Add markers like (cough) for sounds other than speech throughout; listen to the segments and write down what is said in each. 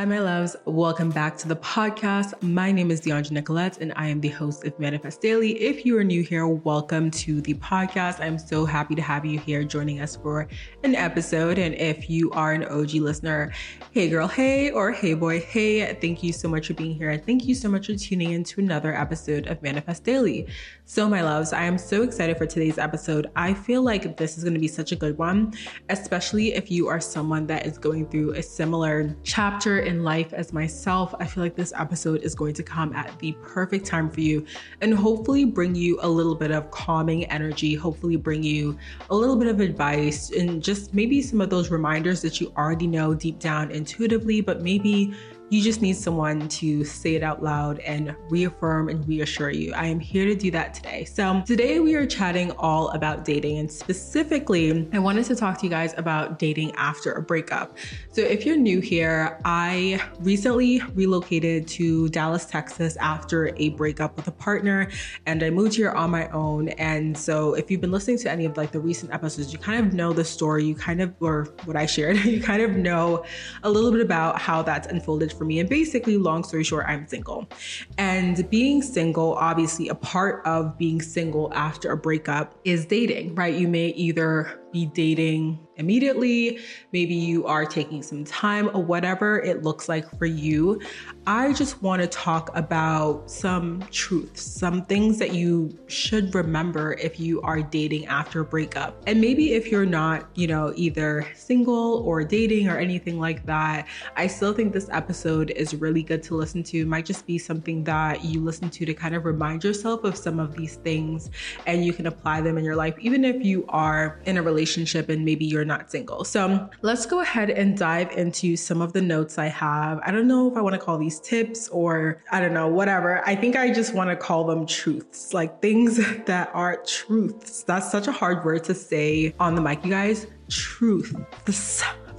Hi, my loves. Welcome back to the podcast. My name is Dheandra Nicolette, and I am the host of Manifest Daily. If you are new here, welcome to the podcast. I'm so happy to have you here joining us for an episode. And if you are an OG listener, hey girl, hey, or hey boy, hey, thank you so much for being here. And thank you so much for tuning in to another episode of Manifest Daily. So, my loves, I am so excited for today's episode. I feel like this is going to be such a good one, especially if you are someone that is going through a similar chapter in life as myself, I feel like this episode is going to come at the perfect time for you and hopefully bring you a little bit of calming energy, hopefully bring you a little bit of advice and just maybe some of those reminders that you already know deep down intuitively, but maybe you just need someone to say it out loud and reaffirm and reassure you. I am here to do that today. So, today we are chatting all about dating, and specifically, I wanted to talk to you guys about dating after a breakup. So, if you're new here, I recently relocated to Dallas, Texas after a breakup with a partner, and I moved here on my own. And so, if you've been listening to any of like the recent episodes, you kind of know the story, you kind of, or what I shared, (laughs) you kind of know a little bit about how that's unfolded for me. And basically, long story short, I'm single. And being single, obviously, a part of being single after a breakup is dating, right? You may either be dating immediately, maybe you are taking some time or whatever it looks like for you. I just want to talk about some truths, some things that you should remember if you are dating after a breakup. And maybe if you're not, you know, either single or dating or anything like that, I still think this episode is really good to listen to. It might just be something that you listen to to kind of remind yourself of some of these things and you can apply them in your life, even if you are in a relationship and maybe you're not single. So um, let's go ahead and dive into some of the notes I have. I don't know if I want to call these tips or I don't know, whatever. I think I just want to call them truths, like things (laughs) that are truths. That's such a hard word to say on the mic, you guys. Truth.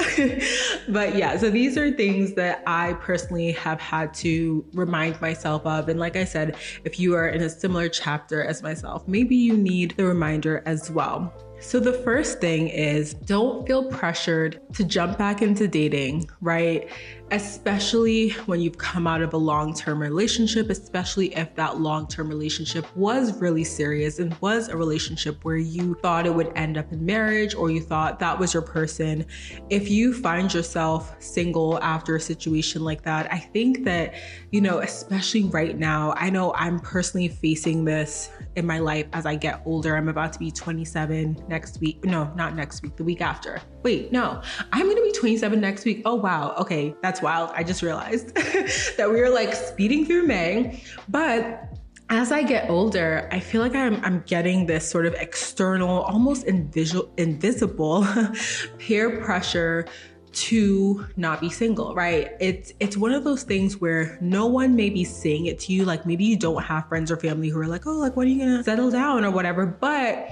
(laughs) but yeah, so these are things that I personally have had to remind myself of. And like I said, if you are in a similar chapter as myself, maybe you need the reminder as well. So, the first thing is don't feel pressured to jump back into dating, right? Especially when you've come out of a long term relationship, especially if that long term relationship was really serious and was a relationship where you thought it would end up in marriage or you thought that was your person. If you find yourself single after a situation like that, I think that, you know, especially right now, I know I'm personally facing this in my life as I get older. I'm about to be 27 next week. No, not next week, the week after. Wait, no, I'm gonna 27 next week. Oh, wow. Okay, that's wild. I just realized (laughs) that we are like speeding through May. But as I get older, I feel like I'm, I'm getting this sort of external, almost invisible, invisible (laughs) peer pressure to not be single, right? It's it's one of those things where no one may be saying it to you. Like maybe you don't have friends or family who are like, oh, like when are you gonna settle down or whatever. But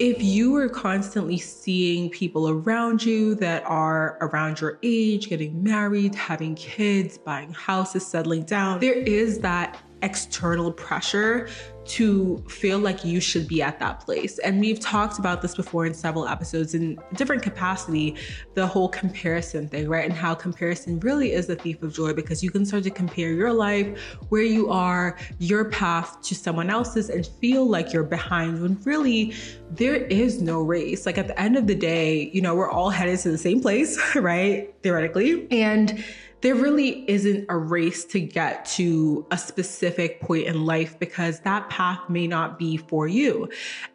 if you are constantly seeing people around you that are around your age, getting married, having kids, buying houses, settling down, there is that external pressure to feel like you should be at that place. And we've talked about this before in several episodes in different capacity, the whole comparison thing, right? And how comparison really is the thief of joy because you can start to compare your life, where you are, your path to someone else's and feel like you're behind when really there is no race. Like at the end of the day, you know, we're all headed to the same place, (laughs) right? Theoretically. And there really isn't a race to get to a specific point in life because that path may not be for you.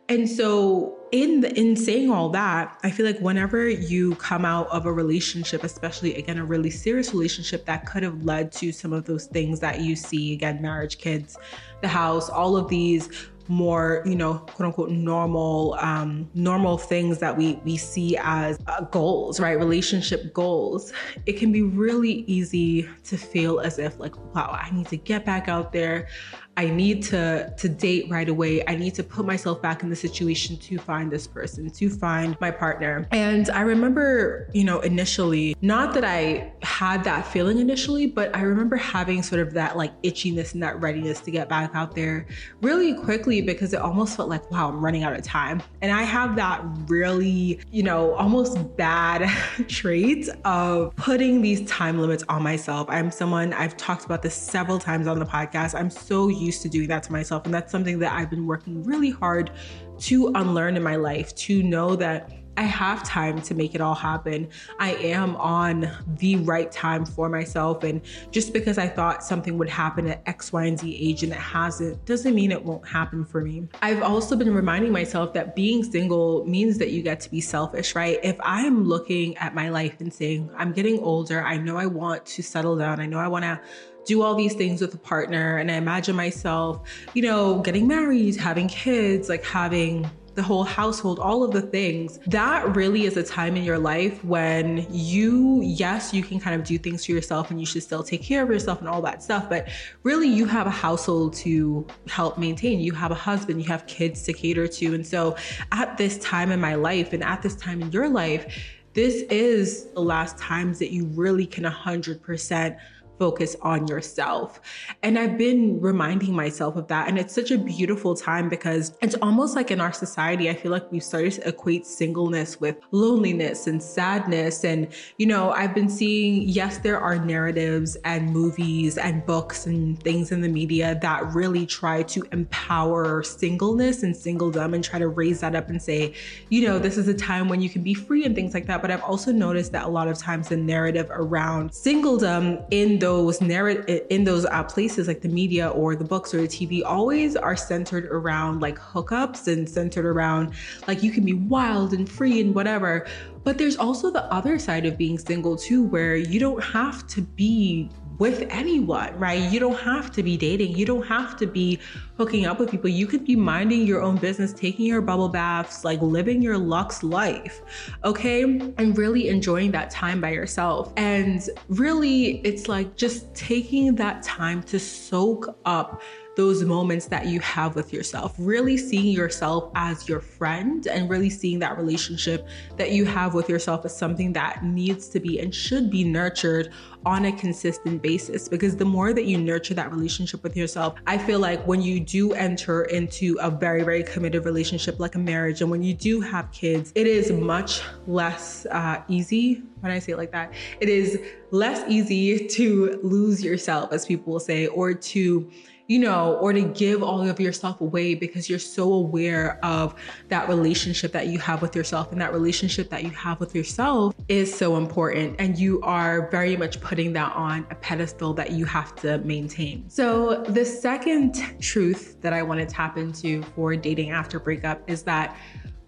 And so in the, in saying all that, I feel like whenever you come out of a relationship, especially again a really serious relationship that could have led to some of those things that you see again marriage, kids, the house, all of these more, you know, quote unquote normal, um, normal things that we we see as uh, goals, right? Relationship goals. It can be really easy to feel as if like, wow, I need to get back out there. I need to to date right away. I need to put myself back in the situation to find this person, to find my partner. And I remember, you know, initially, not that I had that feeling initially, but I remember having sort of that like itchiness and that readiness to get back out there really quickly because it almost felt like, wow, I'm running out of time. And I have that really, you know, almost bad (laughs) trait of putting these time limits on myself. I'm someone I've talked about this several times on the podcast. I'm so used used to doing that to myself. And that's something that I've been working really hard to unlearn in my life, to know that I have time to make it all happen. I am on the right time for myself. And just because I thought something would happen at X, Y, and Z age and it hasn't, doesn't mean it won't happen for me. I've also been reminding myself that being single means that you get to be selfish, right? If I'm looking at my life and saying, I'm getting older, I know I want to settle down, I know I want to do all these things with a partner. And I imagine myself, you know, getting married, having kids, like having the whole household, all of the things. That really is a time in your life when you, yes, you can kind of do things for yourself and you should still take care of yourself and all that stuff. But really, you have a household to help maintain. You have a husband, you have kids to cater to. And so at this time in my life and at this time in your life, this is the last times that you really can 100% focus on yourself. And I've been reminding myself of that. And it's such a beautiful time because it's almost like in our society, I feel like we've started to equate singleness with loneliness and sadness. And, you know, I've been seeing, yes, there are narratives and movies and books and things in the media that really try to empower singleness and singledom and try to raise that up and say, you know, this is a time when you can be free and things like that. But I've also noticed that a lot of times the narrative around singledom in the those narrative in those uh, places like the media or the books or the TV always are centered around like hookups and centered around like you can be wild and free and whatever. But there's also the other side of being single too, where you don't have to be with anyone, right? You don't have to be dating. You don't have to be hooking up with people. You could be minding your own business, taking your bubble baths, like living your luxe life, okay? And really enjoying that time by yourself. And really, it's like just taking that time to soak up those moments that you have with yourself, really seeing yourself as your friend and really seeing that relationship that you have with yourself as something that needs to be and should be nurtured on a consistent basis. Because the more that you nurture that relationship with yourself, I feel like when you do enter into a very, very committed relationship like a marriage, and when you do have kids, it is much less uh, easy. When I say it like that, it is less easy to lose yourself, as people will say, or to you know, or to give all of yourself away because you're so aware of that relationship that you have with yourself. And that relationship that you have with yourself is so important. And you are very much putting that on a pedestal that you have to maintain. So, the second truth that I want to tap into for dating after breakup is that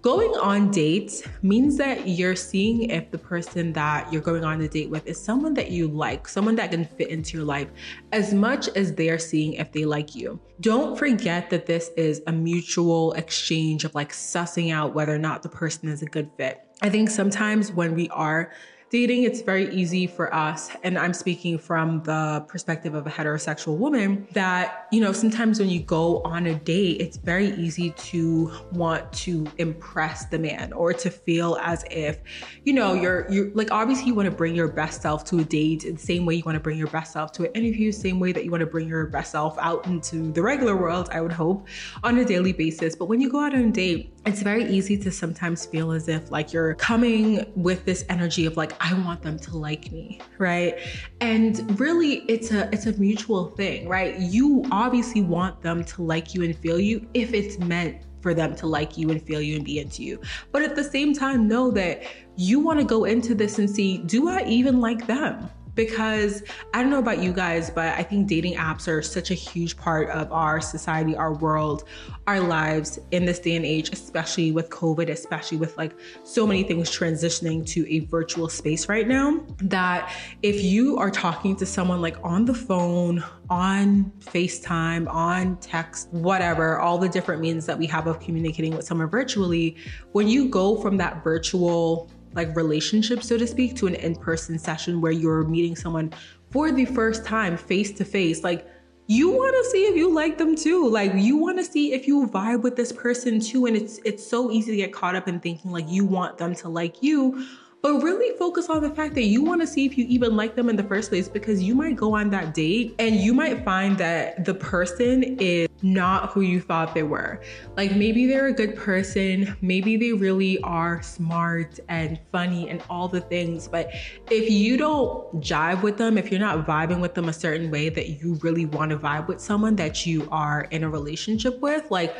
Going on dates means that you're seeing if the person that you're going on a date with is someone that you like, someone that can fit into your life as much as they're seeing if they like you. Don't forget that this is a mutual exchange of like sussing out whether or not the person is a good fit. I think sometimes when we are dating, it's very easy for us, and I'm speaking from the perspective of a heterosexual woman, that, you know, sometimes when you go on a date, it's very easy to want to impress the man or to feel as if, you know, you're, you're like, obviously you want to bring your best self to a date the same way you want to bring your best self to an interview, same way that you want to bring your best self out into the regular world, I would hope, on a daily basis. But when you go out on a date, it's very easy to sometimes feel as if like you're coming with this energy of like I want them to like me, right? And really it's a it's a mutual thing, right? You obviously want them to like you and feel you if it's meant for them to like you and feel you and be into you. But at the same time know that you want to go into this and see do I even like them? Because I don't know about you guys, but I think dating apps are such a huge part of our society, our world, our lives in this day and age, especially with COVID, especially with like so many things transitioning to a virtual space right now. That if you are talking to someone like on the phone, on FaceTime, on text, whatever, all the different means that we have of communicating with someone virtually, when you go from that virtual like relationship, so to speak, to an in person session where you're meeting someone for the first time face to face. Like, you want to see if you like them too. Like you want to see if you vibe with this person too. And it's it's so easy to get caught up in thinking like you want them to like you but really focus on the fact that you want to see if you even like them in the first place because you might go on that date and you might find that the person is not who you thought they were. Like maybe they're a good person, maybe they really are smart and funny and all the things, but if you don't jive with them, if you're not vibing with them a certain way that you really want to vibe with someone that you are in a relationship with, like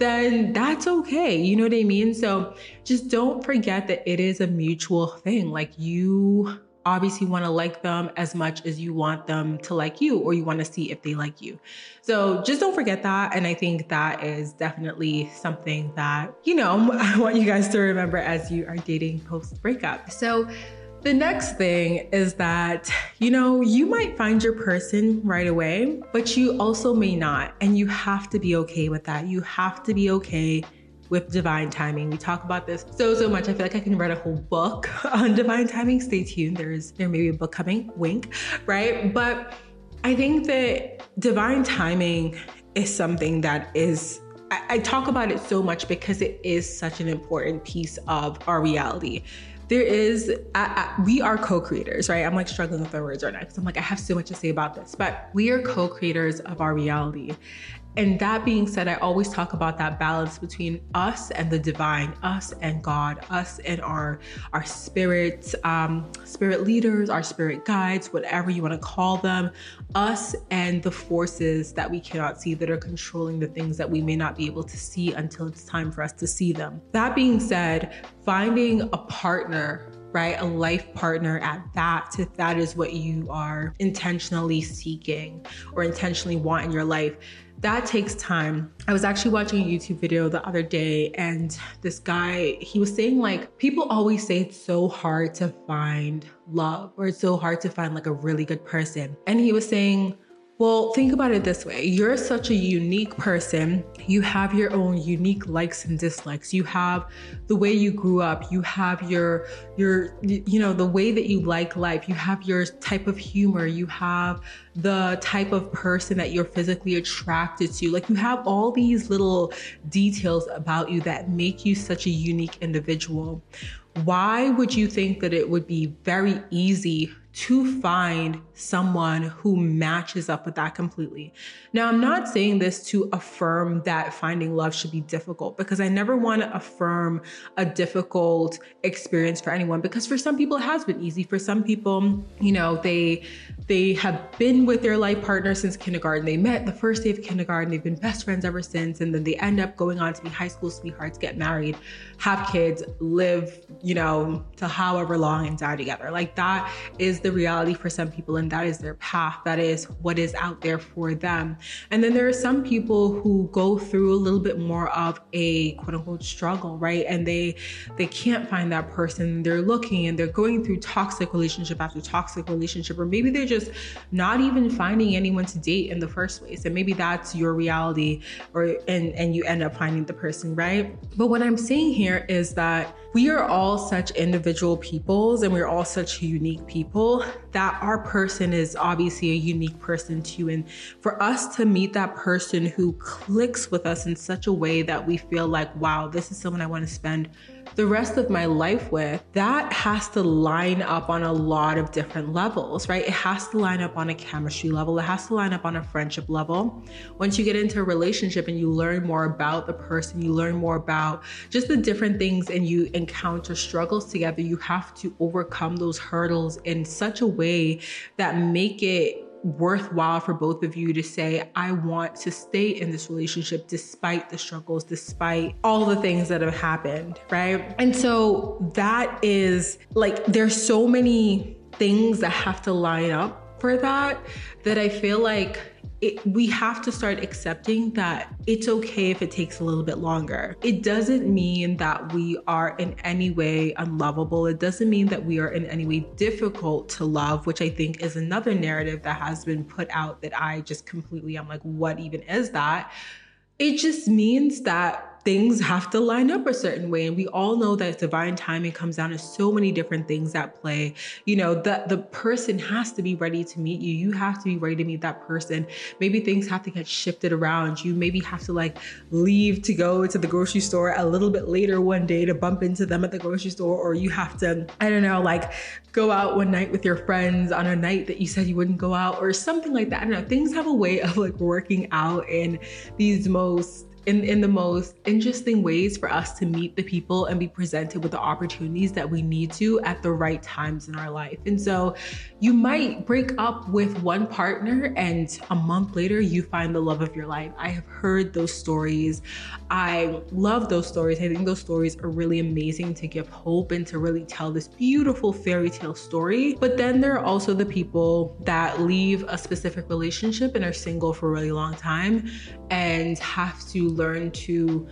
then that's okay. You know what I mean? So just don't forget that it is a mutual thing. Like you obviously want to like them as much as you want them to like you or you want to see if they like you. So just don't forget that. And I think that is definitely something that, you know, (laughs) I want you guys to remember as you are dating post breakup. So the next thing is that, you know, you might find your person right away, but you also may not. And you have to be okay with that. You have to be okay with divine timing. We talk about this so, so much. I feel like I can write a whole book (laughs) on divine timing. Stay tuned. There's, there may be a book coming, wink, right? But I think that divine timing is something that is I, talk about it so much because it is such an important piece of our reality there is I, I, we are co-creators right? I'm like struggling with the words right now because i'm like i have so much to say about this but we are co-creators of our reality and that being said, I always talk about that balance between us and the divine, us and God, us and our our spirit, um, spirit leaders, our spirit guides, whatever you want to call them, us and the forces that we cannot see that are controlling the things that we may not be able to see until it's time for us to see them. That being said, finding a partner right? A life partner at that, if that is what you are intentionally seeking or intentionally want in your life that takes time. I was actually watching a YouTube video the other day, and this guy, he was saying, like, people always say it's so hard to find love or it's so hard to find like a really good person. And he was saying, well, think about it this way you're such a unique person. You have your own unique likes and dislikes. You have the way you grew up. You have your, your, you know, the way that you like life. You have your type of humor. You have the type of person that you're physically attracted to. Like you have all these little details about you that make you such a unique individual. Why would you think that it would be very easy to find someone who matches up with that completely. Now, I'm not saying this to affirm that finding love should be difficult because I never want to affirm a difficult experience for anyone because for some people it has been easy. For some people, you know, they they have been with their life partner since kindergarten. They met the first day of kindergarten. They've been best friends ever since and then they end up going on to be high school sweethearts, get married, have kids, live, you know, to however long and die together. Like that is the reality for some people and that is their path. That is what is out there for them. And then there are some people who go through a little bit more of a quote unquote struggle, right? And they they can't find that person. They're looking and they're going through toxic relationship after toxic relationship, or maybe they're just not even finding anyone to date in the first place. And maybe that's your reality, or and and you end up finding the person, right? But what I'm saying here is that we are all such individual peoples and we're all such unique people that our person is obviously a unique person too. And for us to meet that person who clicks with us in such a way that we feel like, wow, this is someone I want to spend the rest of my life with, that has to line up on a lot of different levels, right? It has to line up on a chemistry level, it has to line up on a friendship level. Once you get into a relationship and you learn more about the person, you learn more about just the different things and you encounter struggles together, you have to overcome those hurdles in such a way that make it worthwhile for both of you to say, I want to stay in this relationship despite the struggles, despite all the things that have happened, right? And so that is like, there's so many things that have to line up for that that I feel like it, we have to start accepting that it's okay if it takes a little bit longer. It doesn't mean that we are in any way unlovable. It doesn't mean that we are in any way difficult to love, which I think is another narrative that has been put out that I just completely, I'm like, what even is that? It just means that things have to line up a certain way. And we all know that divine timing comes down to so many different things at play. You know, the, the person has to be ready to meet you. You have to be ready to meet that person. Maybe things have to get shifted around. You maybe have to like leave to go to the grocery store a little bit later one day to bump into them at the grocery store, or you have to, I don't know, like go out one night with your friends on a night that you said you wouldn't go out or something like that. I don't know. Things have a way of like working out in these most in, in the most interesting ways for us to meet the people and be presented with the opportunities that we need to at the right times in our life. And so you might break up with one partner and a month later you find the love of your life. I have heard those stories. I love those stories. I think those stories are really amazing to give hope and to really tell this beautiful fairy tale story. But then there are also the people that leave a specific relationship and are single for a really long time and have to learn to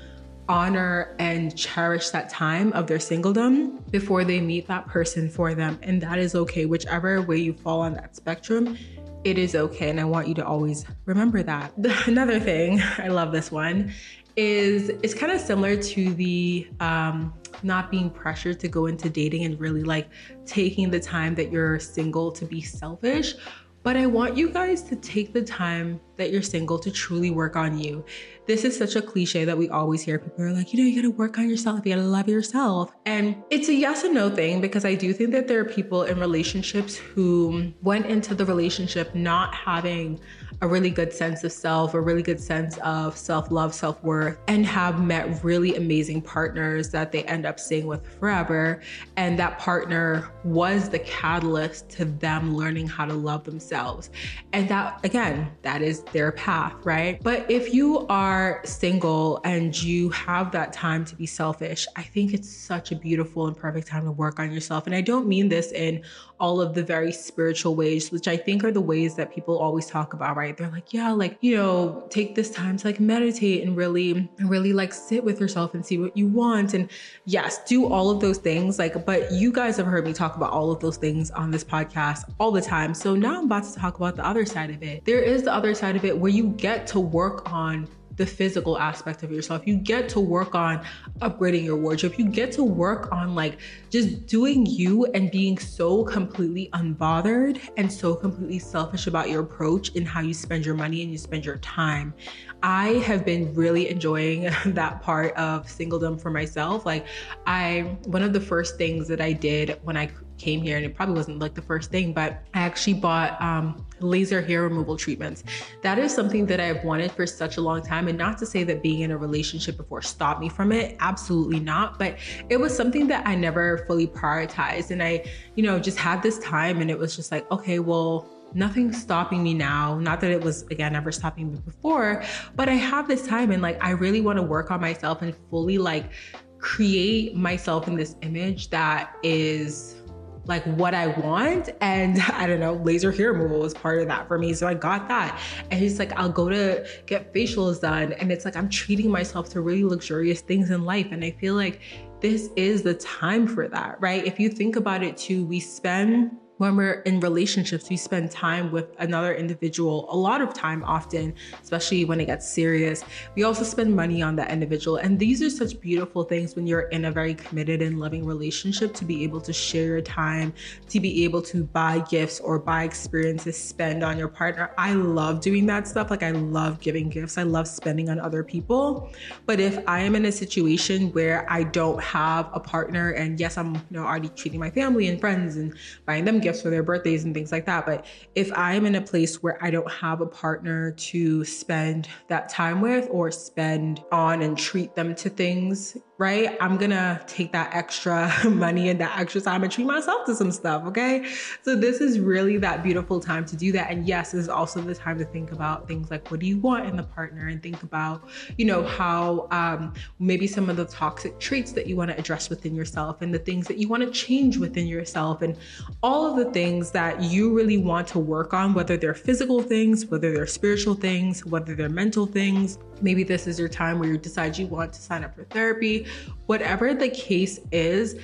honor and cherish that time of their singledom before they meet that person for them. And that is okay, whichever way you fall on that spectrum. It is okay. And I want you to always remember that. (laughs) Another thing, (laughs) I love this one, is it's kind of similar to the um, not being pressured to go into dating and really like taking the time that you're single to be selfish but I want you guys to take the time that you're single to truly work on you. This is such a cliche that we always hear. People are like, you know, you gotta work on yourself, you gotta love yourself. And it's a yes and no thing because I do think that there are people in relationships who went into the relationship not having a really good sense of self, a really good sense of self love, self worth, and have met really amazing partners that they end up staying with forever. And that partner was the catalyst to them learning how to love themselves. And that, again, that is their path, right? But if you are single and you have that time to be selfish, I think it's such a beautiful and perfect time to work on yourself. And I don't mean this in all of the very spiritual ways, which I think are the ways that people always talk about, right? They're like, yeah, like, you know, take this time to like meditate and really, really like sit with yourself and see what you want. And yes, do all of those things. Like, but you guys have heard me talk about all of those things on this podcast all the time. So now I'm about to talk about the other side of it. There is the other side of it where you get to work on the physical aspect of yourself. You get to work on upgrading your wardrobe. You get to work on like just doing you and being so completely unbothered and so completely selfish about your approach in how you spend your money and you spend your time. I have been really enjoying (laughs) that part of singledom for myself. Like I one of the first things that I did when I came here and it probably wasn't like the first thing but i actually bought um, laser hair removal treatments that is something that i've wanted for such a long time and not to say that being in a relationship before stopped me from it absolutely not but it was something that i never fully prioritized and i you know just had this time and it was just like okay well nothing's stopping me now. Not that it was, again, never stopping me before, but I have this time and like I really want to work on myself and fully like create myself in this image that is like what I want. And (laughs) I don't know, laser hair removal was part of that for me. So I got that. And he's like, I'll go to get facials done. And it's like, I'm treating myself to really luxurious things in life. And I feel like this is the time for that, right? If you think about it too, we spend when we're in relationships, we spend time with another individual, a lot of time often, especially when it gets serious. We also spend money on that individual. And these are such beautiful things when you're in a very committed and loving relationship to be able to share your time, to be able to buy gifts or buy experiences, spend on your partner. I love doing that stuff. Like I love giving gifts. I love spending on other people. But if I am in a situation where I don't have a partner and yes, I'm you know already treating my family and friends and buying them gifts gifts for their birthdays and things like that. But if I'm in a place where I don't have a partner to spend that time with or spend on and treat them to things right? I'm gonna take that extra (laughs) money and that extra time and treat myself to some stuff, okay? So this is really that beautiful time to do that. And yes, this is also the time to think about things like what do you want in the partner and think about, you know, how um, maybe some of the toxic traits that you want to address within yourself and the things that you want to change within yourself and all of the things that you really want to work on, whether they're physical things, whether they're spiritual things, whether they're mental things. Maybe this is your time where you decide you want to sign up for therapy Whatever the case is,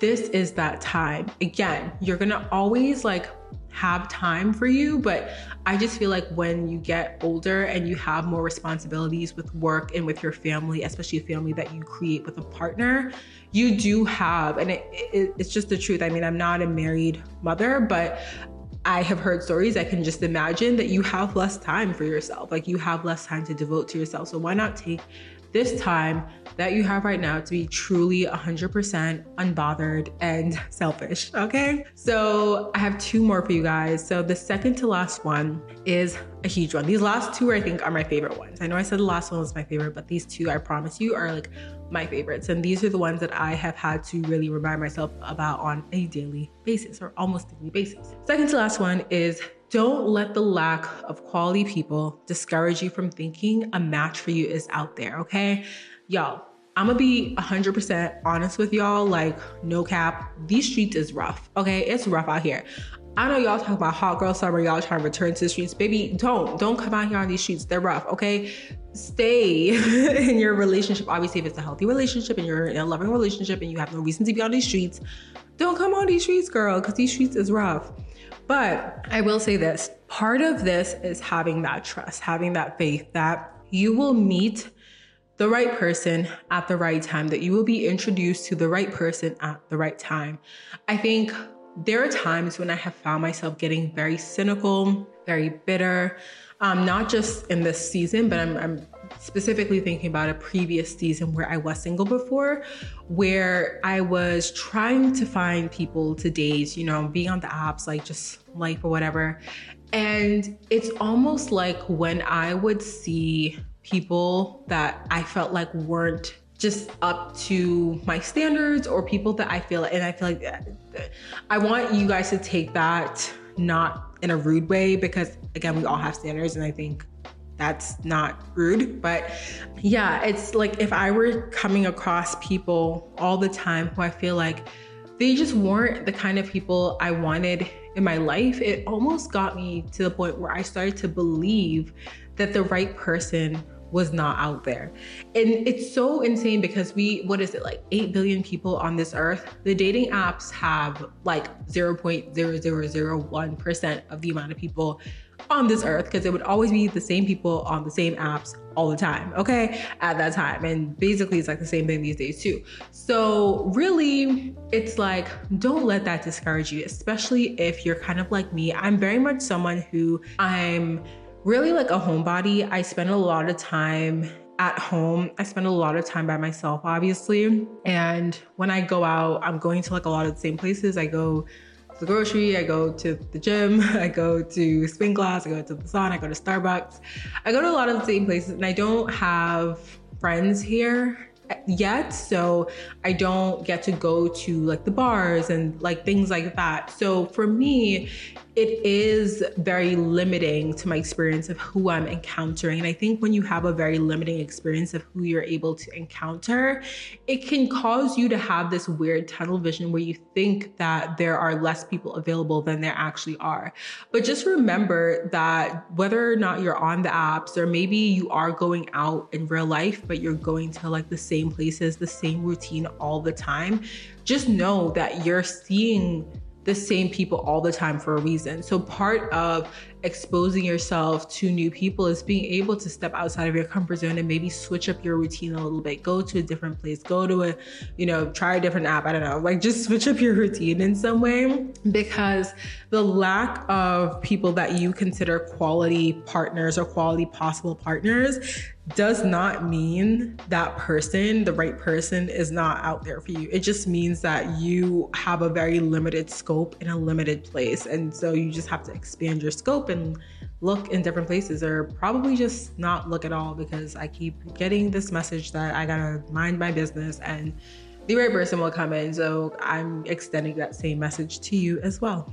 this is that time. Again, you're gonna always like have time for you, but I just feel like when you get older and you have more responsibilities with work and with your family, especially a family that you create with a partner, you do have, and it, it, it's just the truth. I mean, I'm not a married mother, but I have heard stories. I can just imagine that you have less time for yourself. Like you have less time to devote to yourself. So why not take this time that you have right now to be truly 100% unbothered and selfish. Okay. So I have two more for you guys. So the second to last one is a huge one. These last two, I think, are my favorite ones. I know I said the last one was my favorite, but these two, I promise you, are like my favorites. And these are the ones that I have had to really remind myself about on a daily basis or almost daily basis. Second to last one is don't let the lack of quality people discourage you from thinking a match for you is out there, okay? Y'all, I'm gonna be 100% honest with y'all, like, no cap. These streets is rough, okay? It's rough out here. I know y'all talk about hot girl summer, y'all trying to return to the streets. Baby, don't. Don't come out here on these streets. They're rough, okay? Stay (laughs) in your relationship. Obviously, if it's a healthy relationship and you're in a loving relationship and you have no reason to be on these streets, don't come on these streets, girl, because these streets is rough. But I will say this part of this is having that trust, having that faith that you will meet the right person at the right time, that you will be introduced to the right person at the right time. I think there are times when I have found myself getting very cynical, very bitter, um, not just in this season, but I'm, I'm specifically thinking about a previous season where I was single before, where I was trying to find people to date, you know, being on the apps, like just life or whatever. And it's almost like when I would see people that I felt like weren't just up to my standards or people that I feel and I feel like I want you guys to take that not in a rude way because again we all have standards and I think that's not rude, but yeah, it's like if I were coming across people all the time who I feel like they just weren't the kind of people I wanted in my life, it almost got me to the point where I started to believe that the right person was not out there. And it's so insane because we, what is it, like 8 billion people on this earth? The dating apps have like 0.0001% of the amount of people on this earth because it would always be the same people on the same apps all the time, okay, at that time. And basically, it's like the same thing these days, too. So, really, it's like, don't let that discourage you, especially if you're kind of like me. I'm very much someone who I'm really like a homebody. I spend a lot of time at home. I spend a lot of time by myself, obviously. And when I go out, I'm going to like a lot of the same places. I go the grocery, I go to the gym, (laughs) I go to spin class, I go to the sauna, I go to Starbucks. I go to a lot of the same places and I don't have friends here yet so i don't get to go to like the bars and like things like that so for me it is very limiting to my experience of who I'm encountering. And I think when you have a very limiting experience of who you're able to encounter, it can cause you to have this weird tunnel vision where you think that there are less people available than there actually are. But just remember that whether or not you're on the apps or maybe you are going out in real life, but you're going to like the same places, the same routine all the time, just know that you're seeing the same people all the time for a reason. So part of exposing yourself to new people is being able to step outside of your comfort zone and maybe switch up your routine a little bit. Go to a different place, go to a, you know, try a different app. I don't know, like just switch up your routine in some way because the lack of people that you consider quality partners or quality possible partners does not mean that person, the right person, is not out there for you. It just means that you have a very limited scope in a limited place. And so you just have to expand your scope and look in different places or probably just not look at all because I keep getting this message that I gotta mind my business and the right person will come in. So I'm extending that same message to you as well.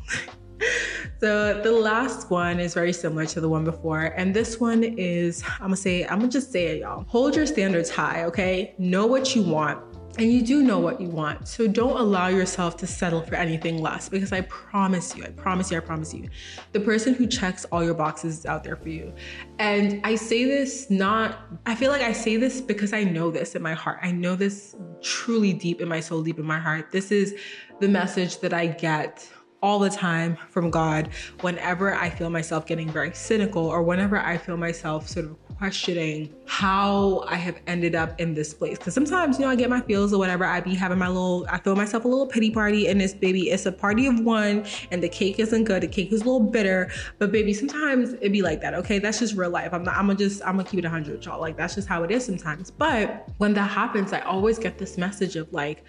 (laughs) so the last one is very similar to the one before. And this one is, I'm gonna say, I'm gonna just say it, y'all. Hold your standards high, okay? Know what you want and you do know what you want. So don't allow yourself to settle for anything less because I promise you, I promise you, I promise you, the person who checks all your boxes is out there for you. And I say this not, I feel like I say this because I know this in my heart. I know this truly deep in my soul, deep in my heart. This is the message that I get all the time from God whenever I feel myself getting very cynical or whenever I feel myself sort of questioning how I have ended up in this place. Because sometimes, you know, I get my feels or whatever. I be having my little, I throw myself a little pity party and this baby. It's a party of one and the cake isn't good. The cake is a little bitter. But baby, sometimes it be like that. Okay. That's just real life. I'm not, I'm gonna just, I'm gonna keep it 100, y'all. Like, that's just how it is sometimes. But when that happens, I always get this message of like,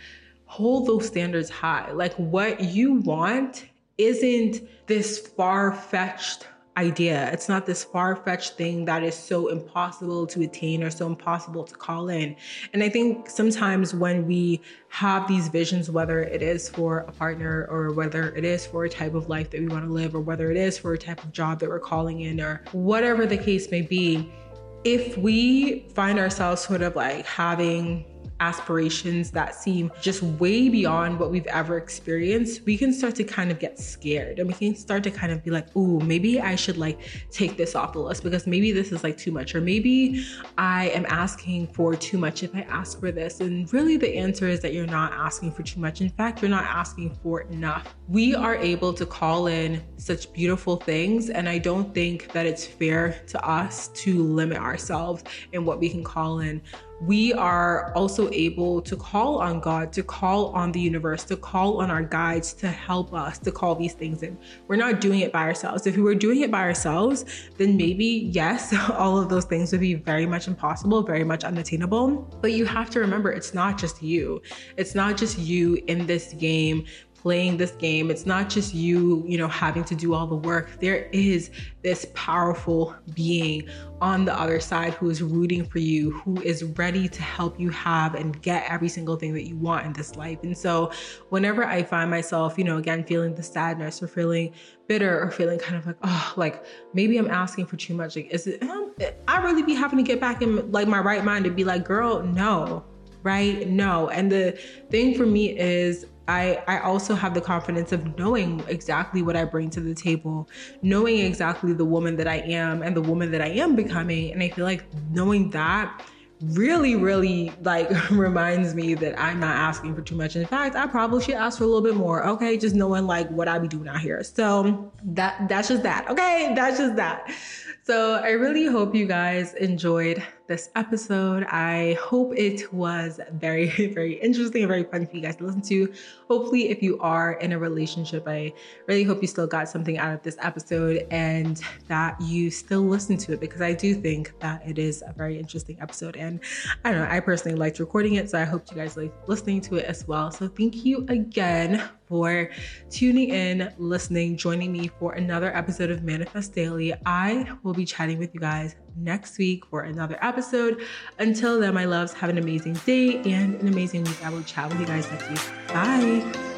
hold those standards high. Like what you want isn't this far fetched idea. It's not this far fetched thing that is so impossible to attain or so impossible to call in. And I think sometimes when we have these visions, whether it is for a partner or whether it is for a type of life that we want to live or whether it is for a type of job that we're calling in or whatever the case may be, if we find ourselves sort of like having aspirations that seem just way beyond what we've ever experienced, we can start to kind of get scared and we can start to kind of be like, ooh, maybe I should like take this off the list because maybe this is like too much, or maybe I am asking for too much if I ask for this. And really, the answer is that you're not asking for too much. In fact, you're not asking for enough. We are able to call in such beautiful things, and I don't think that it's fair to us to limit ourselves in what we can call in we are also able to call on God, to call on the universe, to call on our guides to help us to call these things in. We're not doing it by ourselves. If we were doing it by ourselves, then maybe, yes, (laughs) all of those things would be very much impossible, very much unattainable. But you have to remember, it's not just you. It's not just you in this game playing this game. It's not just you, you know, having to do all the work. There is this powerful being on the other side who is rooting for you, who is ready to help you have and get every single thing that you want in this life. And so, whenever I find myself, you know, again, feeling the sadness or feeling bitter or feeling kind of like, oh, like maybe I'm asking for too much. Like, is it, um, I really be having to get back in like my right mind to be like, girl, no, right? No. And the thing for me is, I, I also have the confidence of knowing exactly what I bring to the table, knowing exactly the woman that I am and the woman that I am becoming. And I feel like knowing that really, really like (laughs) reminds me that I'm not asking for too much. In fact, I probably should ask for a little bit more. Okay. Just knowing like what I be doing out here. So that that's just that. Okay. That's just that. So I really hope you guys enjoyed this episode. I hope it was very, (laughs) very interesting and very fun for you guys to listen to. Hopefully, if you are in a relationship, I really hope you still got something out of this episode and that you still listen to it because I do think that it is a very interesting episode. And I don't know, I personally liked recording it, so I hope you guys like listening to it as well. So thank you again for tuning in, listening, joining me for another episode of Manifest Daily. I will be chatting with you guys next week for another episode. Until then, my loves, have an amazing day and an amazing week. I will chat with you guys next week. Bye.